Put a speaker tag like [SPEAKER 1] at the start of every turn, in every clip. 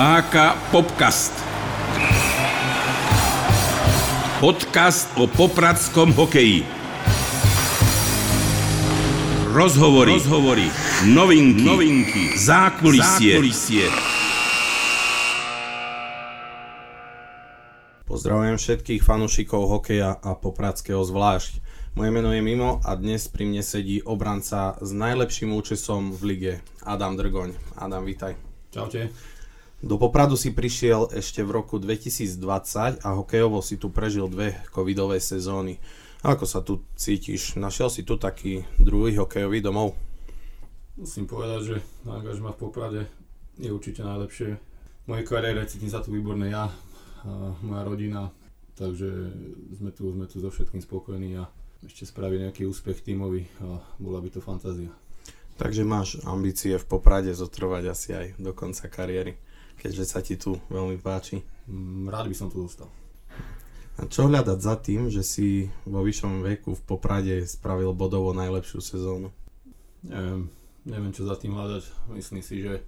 [SPEAKER 1] HK Popcast. Podcast o popradskom hokeji. Rozhovory, rozhovory, novinky, novinky, zákulisie. zákulisie.
[SPEAKER 2] Pozdravujem všetkých fanúšikov hokeja a popradského zvlášť. Moje meno je Mimo a dnes pri mne sedí obranca s najlepším účesom v lige, Adam Drgoň. Adam, vítaj.
[SPEAKER 3] Čaute.
[SPEAKER 2] Do Popradu si prišiel ešte v roku 2020 a hokejovo si tu prežil dve covidové sezóny. Ako sa tu cítiš? Našiel si tu taký druhý hokejový domov?
[SPEAKER 3] Musím povedať, že angažma v Poprade je určite najlepšie. V mojej kariére cítim sa tu výborné ja, a moja rodina, takže sme tu, sme tu so všetkým spokojní a ešte spraviť nejaký úspech tímový a bola by to fantázia.
[SPEAKER 2] Takže máš ambície v Poprade zotrvať asi aj do konca kariéry keďže sa ti tu veľmi páči.
[SPEAKER 3] Mm, rád by som tu zostal.
[SPEAKER 2] A čo hľadať za tým, že si vo vyššom veku v Poprade spravil bodovo najlepšiu sezónu?
[SPEAKER 3] Neviem, neviem čo za tým hľadať. Myslím si, že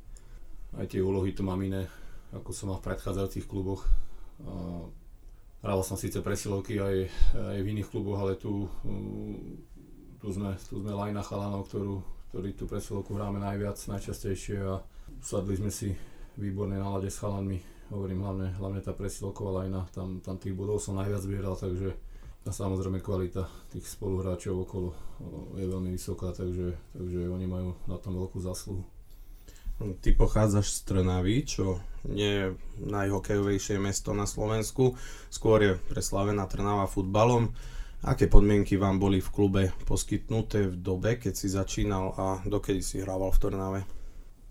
[SPEAKER 3] aj tie úlohy tu mám iné, ako som mal v predchádzajúcich kluboch. Hral som síce presilovky aj, aj v iných kluboch, ale tu, tu sme, tu sme lajna chalanov, ktorú, ktorí tú presilovku hráme najviac, najčastejšie a sadli sme si výbornej nálade s chalanmi. Hovorím hlavne, hlavne tá presilovková lajna, tam, tam tých bodov som najviac zbieral, takže a samozrejme kvalita tých spoluhráčov okolo je veľmi vysoká, takže, takže oni majú na tom veľkú zásluhu.
[SPEAKER 2] Ty pochádzaš z Trnavy, čo nie je najhokejovejšie mesto na Slovensku, skôr je preslavená Trnava futbalom. Aké podmienky vám boli v klube poskytnuté v dobe, keď si začínal a dokedy si hrával v Trnave?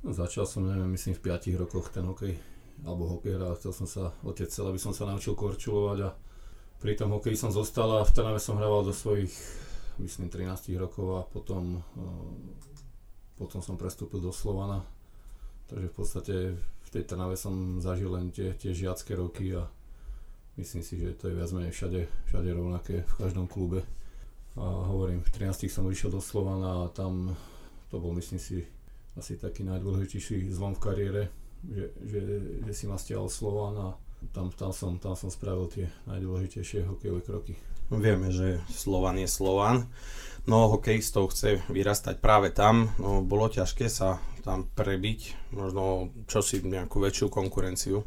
[SPEAKER 3] Začal som, neviem, myslím v 5 rokoch ten hokej, alebo hokej hral, chcel som sa, otec chcel, aby som sa naučil korčulovať a pri tom hokeji som zostal a v Trnave som hrával do svojich, myslím, 13 rokov a potom, uh, potom som prestúpil do Slovana. Takže v podstate v tej Trnave som zažil len tie, tie žiacké roky a myslím si, že to je viac menej všade, všade rovnaké v každom klube. A hovorím, v 13 som vyšiel do Slovana a tam to bol myslím si asi taký najdôležitejší zlom v kariére, že, že, že si ma stiahol Slovan a tam, tam, som, tam som spravil tie najdôležitejšie hokejové kroky.
[SPEAKER 2] Vieme, že Slovan je Slovan. No, hokejistov chce vyrastať práve tam. No, bolo ťažké sa tam prebiť, možno čo si nejakú väčšiu konkurenciu.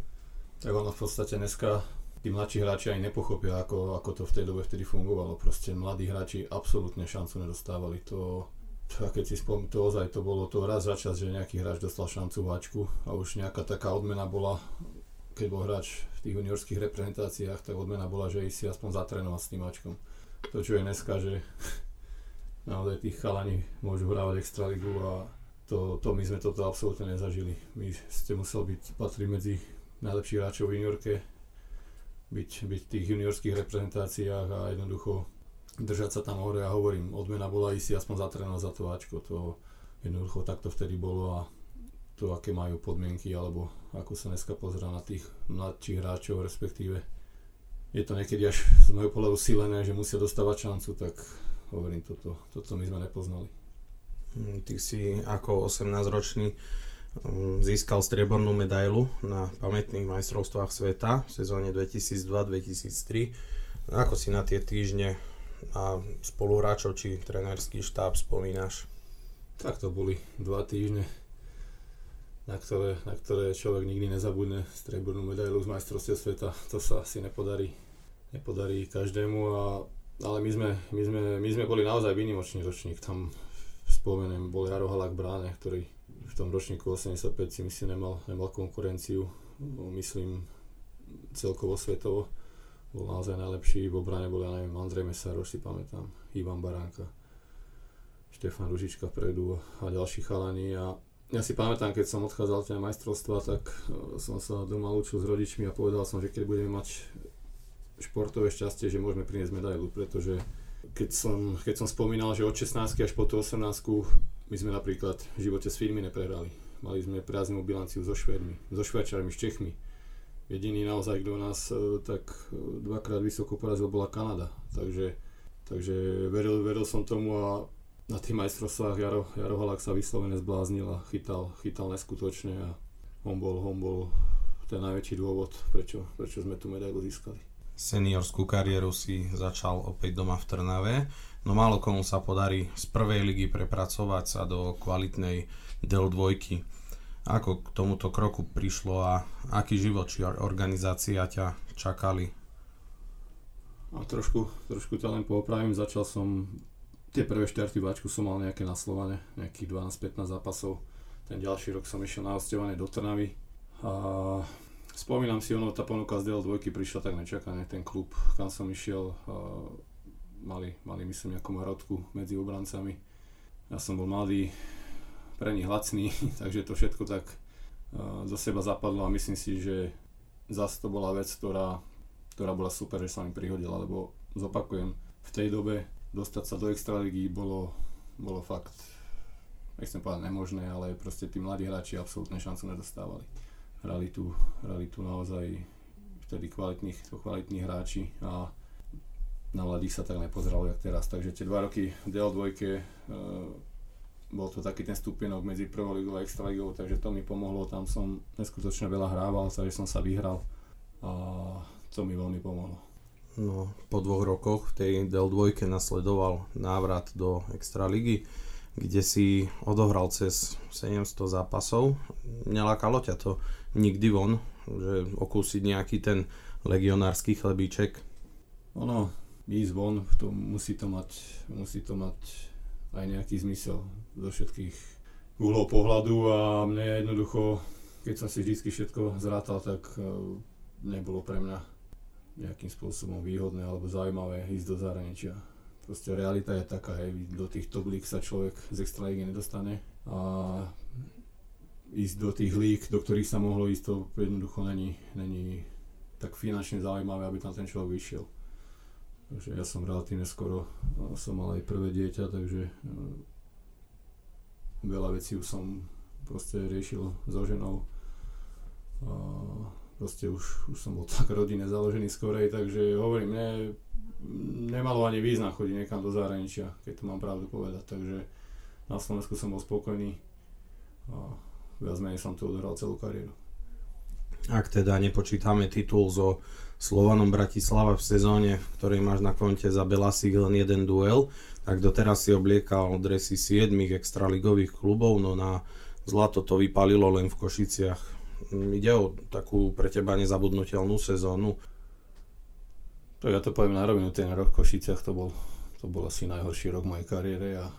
[SPEAKER 3] Tak ono v podstate dneska tí mladší hráči aj nepochopia, ako, ako to v tej dobe vtedy fungovalo. Proste mladí hráči absolútne šancu nedostávali. To, a keď si spomínam, to ozaj to bolo to raz za čas, že nejaký hráč dostal šancu v hačku a už nejaká taká odmena bola, keď bol hráč v tých juniorských reprezentáciách, tak odmena bola, že si aspoň zatrénovať s tým hačkom. To čo je dneska, že naozaj tých chalani môžu hrávať extraligu a to, to my sme toto absolútne nezažili. My ste musel byť, patriť medzi najlepších hráčov v juniorke, byť, byť v tých juniorských reprezentáciách a jednoducho držať sa tam hore a hovorím, odmena bola ísť aspoň zatrénovať za to Ačko, to jednoducho takto vtedy bolo a to, aké majú podmienky, alebo ako sa dneska pozerá na tých mladších hráčov, respektíve je to niekedy až z môjho pohľadu silené, že musia dostávať šancu, tak hovorím, toto, toto my sme nepoznali.
[SPEAKER 2] Hm, ty si ako 18-ročný hm, získal striebornú medailu na pamätných majstrovstvách sveta v sezóne 2002-2003. Ako si na tie týždne a spoluhráčov či trénerský štáb spomínaš?
[SPEAKER 3] Tak to boli dva týždne, na ktoré, na ktoré človek nikdy nezabudne striebornú medailu z majstrovstiev sveta. To sa asi nepodarí, nepodarí každému, a, ale my sme, my, sme, my sme boli naozaj výnimočný ročník. Tam spomeniem, bol Jaro Halak Bráne, ktorý v tom ročníku 85 si myslím nemal, nemal konkurenciu, myslím celkovo svetovo bol naozaj najlepší, v obrane bol, ja neviem, Andrej Mesároš si pamätám, Ivan Baránka, Štefan Ružička vpredu a ďalší chalani a ja si pamätám, keď som odchádzal tie majstrovstva, tak e, som sa doma učil s rodičmi a povedal som, že keď budeme mať športové šťastie, že môžeme priniesť medailu, pretože keď som, keď som spomínal, že od 16 až po 18 my sme napríklad v živote s firmy neprehrali. Mali sme prázdnu bilanciu so Švedmi, so Švajčarmi, s Čechmi jediný naozaj, kto nás e, tak e, dvakrát vysoko porazil, bola Kanada. Takže, takže veril, veril som tomu a na tých majstrovstvách Jaro, Jaro Halak sa vyslovene zbláznil a chytal, chytal neskutočne a on bol, on bol ten najväčší dôvod, prečo, prečo sme tú medailu získali.
[SPEAKER 2] Seniorskú kariéru si začal opäť doma v Trnave, no málo komu sa podarí z prvej ligy prepracovať sa do kvalitnej Del 2. Ako k tomuto kroku prišlo a aký život či organizácia ťa čakali?
[SPEAKER 3] A trošku, trošku ťa len poopravím, začal som tie prvé štarty v Ačku som mal nejaké na Slovane, nejakých 12-15 zápasov. Ten ďalší rok som išiel na hostovanie do Trnavy a spomínam si, ono, tá ponuka z DL2 prišla tak nečakane, ten klub, kam som išiel, mali, mali myslím nejakú marotku medzi obrancami. Ja som bol mladý, pre nich lacný, takže to všetko tak do seba zapadlo a myslím si, že zase to bola vec, ktorá, ktorá bola super, že sa mi prihodila, lebo zopakujem, v tej dobe dostať sa do extraligy bolo, bolo fakt, nechcem povedať nemožné, ale proste tí mladí hráči absolútne šancu nedostávali. Hrali tu, hrali tu naozaj vtedy kvalitných, kvalitní hráči a na mladých sa tak nepozeralo, jak teraz. Takže tie dva roky v DL2 e, bol to taký ten stupienok medzi prvou ligou a extraligou, takže to mi pomohlo, tam som neskutočne veľa hrával, takže som sa vyhral a to mi veľmi pomohlo.
[SPEAKER 2] No, po dvoch rokoch v tej Del 2 nasledoval návrat do Extraligy, kde si odohral cez 700 zápasov. Nelákalo ťa to nikdy von, že okúsiť nejaký ten legionársky chlebíček?
[SPEAKER 3] Ono, ísť von, to musí to mať, musí to mať aj nejaký zmysel zo všetkých uhlov pohľadu a mne jednoducho, keď som si vždy všetko zrátal, tak eh, nebolo pre mňa nejakým spôsobom výhodné alebo zaujímavé ísť do zahraničia. Proste realita je taká, hej, do tých top líg sa človek z extraligy nedostane a ísť do tých líg, do ktorých sa mohlo ísť, to jednoducho není, není tak finančne zaujímavé, aby tam ten človek vyšiel. Takže ja som relatívne skoro, som mal aj prvé dieťa, takže e, veľa vecí už som proste riešil so ženou. Proste už, už som bol tak rodine založený skorej, takže hovorím, mne nemalo ani význam chodiť niekam do zahraničia, keď to mám pravdu povedať, takže na Slovensku som bol spokojný a viac menej som tu odohral celú kariéru.
[SPEAKER 2] Ak teda nepočítame titul so Slovanom Bratislava v sezóne, v ktorej máš na konte za Belasík len jeden duel, tak doteraz si obliekal dresy 7 extraligových klubov, no na zlato to vypalilo len v Košiciach ide o takú pre teba nezabudnutelnú sezónu?
[SPEAKER 3] To ja to poviem na rovinu, ten rok v Košiciach to bol, to bol asi najhorší rok mojej kariére a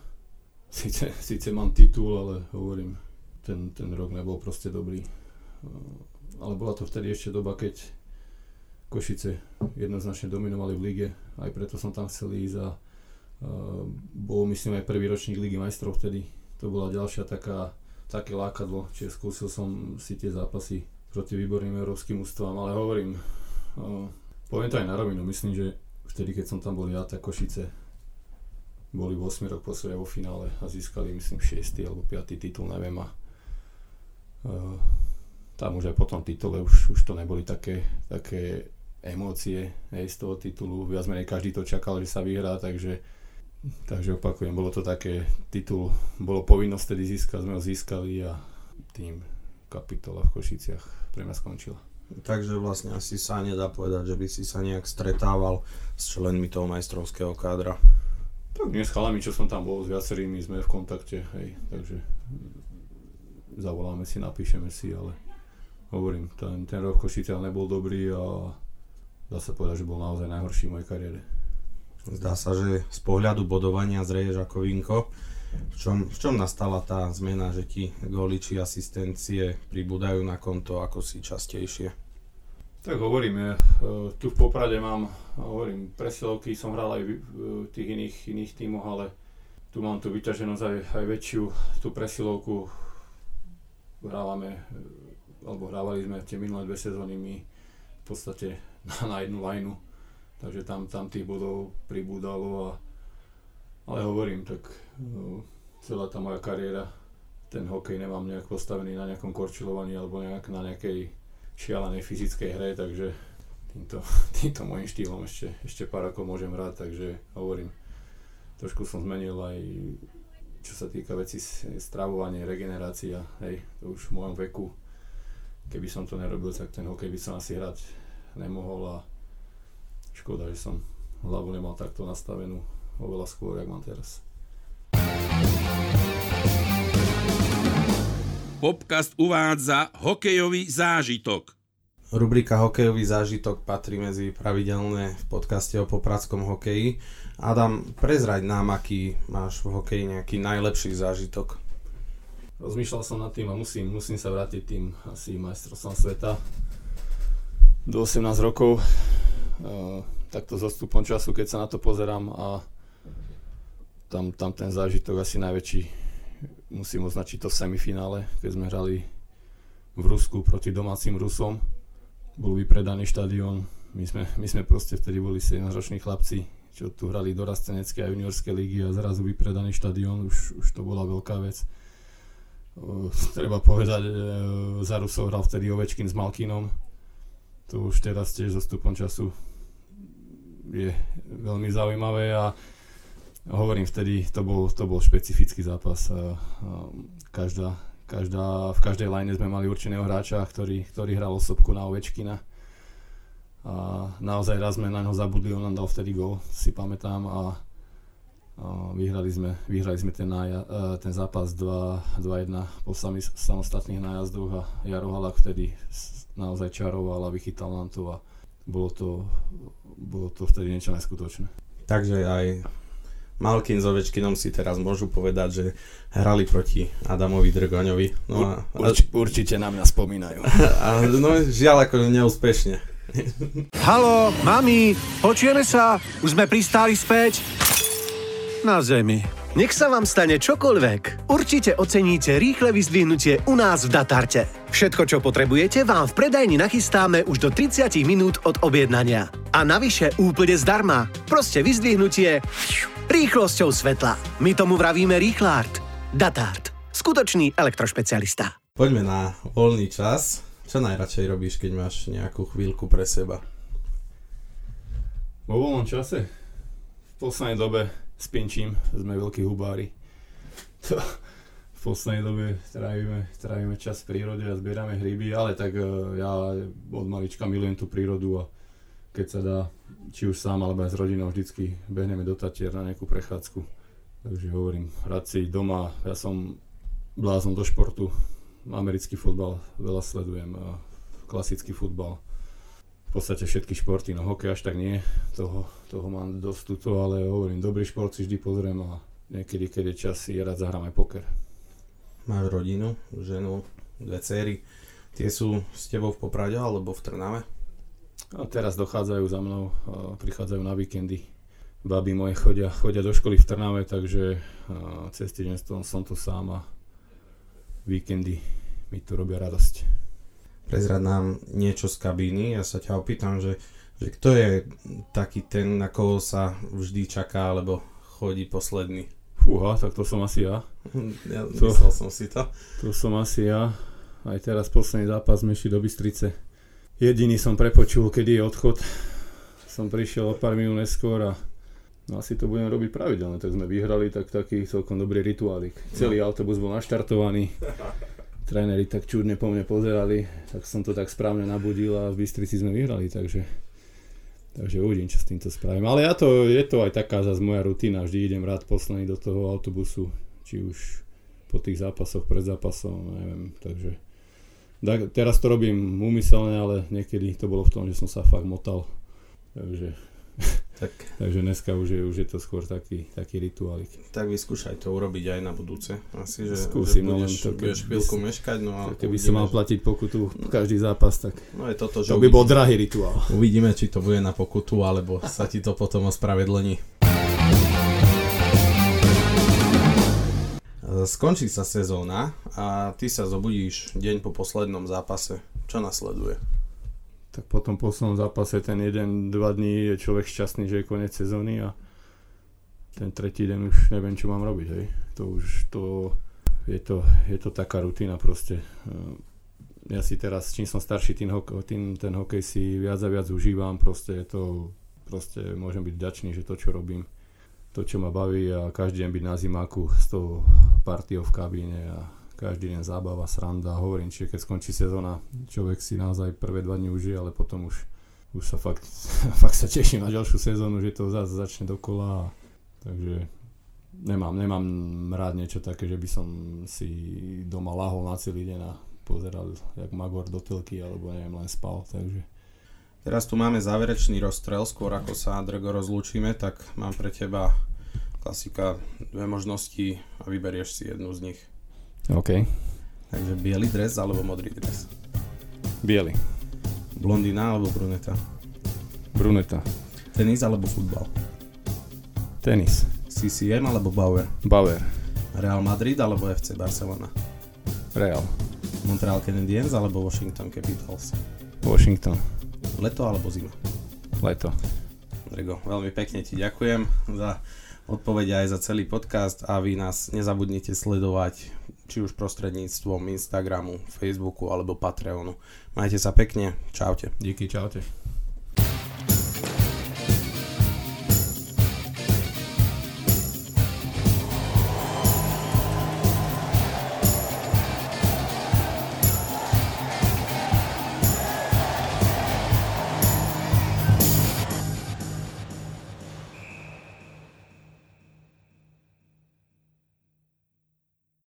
[SPEAKER 3] síce, síce mám titul, ale hovorím, ten, ten rok nebol proste dobrý. Ale bola to vtedy ešte doba, keď Košice jednoznačne dominovali v lige, aj preto som tam chcel ísť a bol myslím aj prvý ročník Ligy majstrov vtedy. To bola ďalšia taká také lákadlo, čiže skúsil som si tie zápasy proti výborným európskym ústavám, ale hovorím, uh, poviem to aj na rovinu, myslím, že vtedy, keď som tam bol ja, tak Košice boli 8 rok po sebe vo finále a získali myslím 6 alebo 5 titul, neviem a uh, tam už aj po tom titule už, už to neboli také, také emócie hej, z toho titulu, viac menej každý to čakal, že sa vyhrá, takže Takže opakujem, bolo to také, titul bolo povinnosť tedy získať, sme ho získali a tým kapitola v Košiciach pre mňa skončila.
[SPEAKER 2] Takže vlastne asi sa nedá povedať, že by si sa nejak stretával s členmi toho majstrovského kádra.
[SPEAKER 3] Tak dnes chalami, čo som tam bol, s viacerými sme v kontakte, hej, takže zavoláme si, napíšeme si, ale hovorím, ten, ten rok Košiciach nebol dobrý a dá sa povedať, že bol naozaj najhorší v mojej kariére.
[SPEAKER 2] Zdá sa, že z pohľadu bodovania zreješ ako vinko. V čom, v čom nastala tá zmena, že ti góly či asistencie pribúdajú na konto ako si častejšie?
[SPEAKER 3] Tak hovorím, ja, e, tu v Poprade mám, hovorím, presilovky som hral aj v tých iných, iných tímoch, ale tu mám tú vyťaženosť aj, aj väčšiu, tú presilovku hrávame, alebo hrávali sme tie minulé dve sezóny my v podstate na, jednu lajnu. Takže tam, tam tých bodov pribúdalo a ale hovorím, tak no, celá tá moja kariéra, ten hokej nemám nejak postavený na nejakom korčulovaní alebo nejak na nejakej šialenej fyzickej hre, takže týmto, týmto môjim štýlom ešte, ešte pár rokov môžem hrať, takže hovorím, trošku som zmenil aj čo sa týka veci stravovania, regenerácia, hej, to už v mojom veku keby som to nerobil, tak ten hokej by som asi hrať nemohol a škoda, že som hlavu nemal takto nastavenú oveľa skôr, jak mám teraz.
[SPEAKER 1] Popcast uvádza hokejový zážitok.
[SPEAKER 2] Rubrika Hokejový zážitok patrí medzi pravidelné v podcaste o popradskom hokeji. Adam, prezrať nám, aký máš v hokeji nejaký najlepší zážitok.
[SPEAKER 3] Rozmýšľal som nad tým a musím, musím sa vrátiť tým asi majstrovstvom sveta do 18 rokov. Uh, takto so stupom času, keď sa na to pozerám a tam, tam ten zážitok asi najväčší musím označiť to v semifinále, keď sme hrali v Rusku proti domácim Rusom. Bol vypredaný štadión, my sme, my sme proste vtedy boli 17-roční chlapci, čo tu hrali dorastenecké a juniorské ligy a zrazu vypredaný štadión, už, už to bola veľká vec. Uh, treba povedať, uh, za Rusov hral vtedy Ovečkin s Malkinom. To už teraz tiež so stupom času je veľmi zaujímavé a hovorím vtedy, to bol, to bol špecifický zápas. Každá, každá, v každej line sme mali určeného hráča, ktorý, ktorý hral osobku na Ovečkina. A naozaj raz sme na neho zabudli, on nám dal vtedy gol, si pamätám. A vyhrali sme, vyhrali sme ten, nája, ten zápas 2-1 po sami, samostatných nájazdoch a Jaro Halak vtedy naozaj čaroval a vychytal nám to a bolo to, bolo to vtedy niečo neskutočné.
[SPEAKER 2] Takže aj Malkin s Ovečkinom si teraz môžu povedať, že hrali proti Adamovi Drgoňovi. No a,
[SPEAKER 3] Urč, určite na mňa spomínajú.
[SPEAKER 2] A, no žiaľ ako neúspešne.
[SPEAKER 4] Halo, mami, počujeme sa? Už sme pristáli späť? Na zemi. Nech sa vám stane čokoľvek. Určite oceníte rýchle vyzdvihnutie u nás v Datarte. Všetko, čo potrebujete, vám v predajni nachystáme už do 30 minút od objednania. A navyše úplne zdarma. Proste vyzdvihnutie rýchlosťou svetla. My tomu vravíme Rýchlart. Datart. Skutočný elektrošpecialista.
[SPEAKER 2] Poďme na voľný čas. Čo najradšej robíš, keď máš nejakú chvíľku pre seba?
[SPEAKER 3] Vo voľnom čase? V poslednej dobe spinčím, sme veľkí hubári. To, v poslednej dobe trávime, trávime čas v prírode a zbierame hryby, ale tak uh, ja od malička milujem tú prírodu a keď sa dá, či už sám alebo aj s rodinou, vždycky behneme do Tatier na nejakú prechádzku. Takže hovorím, rád si doma, ja som blázon do športu, americký futbal veľa sledujem, klasický futbal podstate všetky športy, no hokej až tak nie, toho, toho mám dosť tuto, ale hovorím, dobrý šport si vždy pozriem a niekedy, keď je čas, si rád zahrám aj poker.
[SPEAKER 2] Máš rodinu, ženu, dve cery, tie sú s tebou v Poprade alebo v Trnave?
[SPEAKER 3] A teraz dochádzajú za mnou, prichádzajú na víkendy. Baby moje chodia, chodia do školy v Trnave, takže cez týždeň som tu sám a víkendy mi tu robia radosť
[SPEAKER 2] prezrať nám niečo z kabíny. Ja sa ťa opýtam, že, že kto je taký ten, na koho sa vždy čaká, alebo chodí posledný?
[SPEAKER 3] Fúha, tak to som asi ja.
[SPEAKER 2] Ja to, myslel som si to.
[SPEAKER 3] To som asi ja. Aj teraz posledný zápas sme išli do Bystrice. Jediný som prepočul, kedy je odchod. Som prišiel o pár minút neskôr a no asi to budem robiť pravidelne. Tak sme vyhrali, tak taký celkom dobrý rituálik. Celý no. autobus bol naštartovaný tréneri tak čudne po mne pozerali, tak som to tak správne nabudil a v Bystrici sme vyhrali, takže, takže uvidím, čo s týmto spravím. Ale ja to, je to aj taká zase moja rutina, vždy idem rád posledný do toho autobusu, či už po tých zápasoch, pred zápasom, neviem, takže tak, teraz to robím úmyselne, ale niekedy to bolo v tom, že som sa fakt motal, takže tak. Takže dneska už je, už je to skôr taký, taký rituálik.
[SPEAKER 2] Tak vyskúšaj to urobiť aj na budúce. Asi, že,
[SPEAKER 3] Skúsim,
[SPEAKER 2] že
[SPEAKER 3] no
[SPEAKER 2] budeš, to, budeš chvíľku meškať. No a
[SPEAKER 3] keby som mal platiť pokutu každý zápas, tak
[SPEAKER 2] no je toto, že
[SPEAKER 3] to by bol drahý rituál.
[SPEAKER 2] Uvidíme, či to bude na pokutu, alebo sa ti to potom ospravedlení. Skončí sa sezóna a ty sa zobudíš deň po poslednom zápase. Čo nasleduje?
[SPEAKER 3] Tak po tom zápase ten jeden, dva dní je človek šťastný, že je koniec sezóny a ten tretí deň už neviem, čo mám robiť, hej. To už to, je to, je to taká rutina proste. Ja si teraz, čím som starší, hokej, ten, ten hokej si viac a viac užívam, proste je to, proste môžem byť vďačný, že to, čo robím, to, čo ma baví a každý deň byť na zimáku s tou partiou v kabíne a každý deň zábava, sranda, hovorím, čiže keď skončí sezóna, človek si naozaj prvé dva dni užije, ale potom už, už sa fakt, fakt sa teším na ďalšiu sezónu, že to zase začne dokola, takže nemám, nemám rád niečo také, že by som si doma lahol na celý deň a pozeral, jak Magor do telky, alebo neviem, len spal, takže
[SPEAKER 2] Teraz tu máme záverečný rozstrel, skôr ako sa Drego rozlúčime, tak mám pre teba klasika, dve možnosti a vyberieš si jednu z nich.
[SPEAKER 3] OK.
[SPEAKER 2] Takže biely dres alebo modrý dres.
[SPEAKER 3] Biely.
[SPEAKER 2] Blondína alebo bruneta.
[SPEAKER 3] Bruneta.
[SPEAKER 2] Tenis alebo futbal.
[SPEAKER 3] Tenis.
[SPEAKER 2] CCM alebo Bauer.
[SPEAKER 3] Bauer.
[SPEAKER 2] Real Madrid alebo FC Barcelona.
[SPEAKER 3] Real.
[SPEAKER 2] Montreal Canadiens alebo Washington Capitals.
[SPEAKER 3] Washington.
[SPEAKER 2] Leto alebo zima.
[SPEAKER 3] Leto.
[SPEAKER 2] Drego, veľmi pekne ti ďakujem za odpovede aj za celý podcast a vy nás nezabudnite sledovať či už prostredníctvom Instagramu, Facebooku alebo Patreonu. Majte sa pekne, čaute.
[SPEAKER 3] Díky, čaute.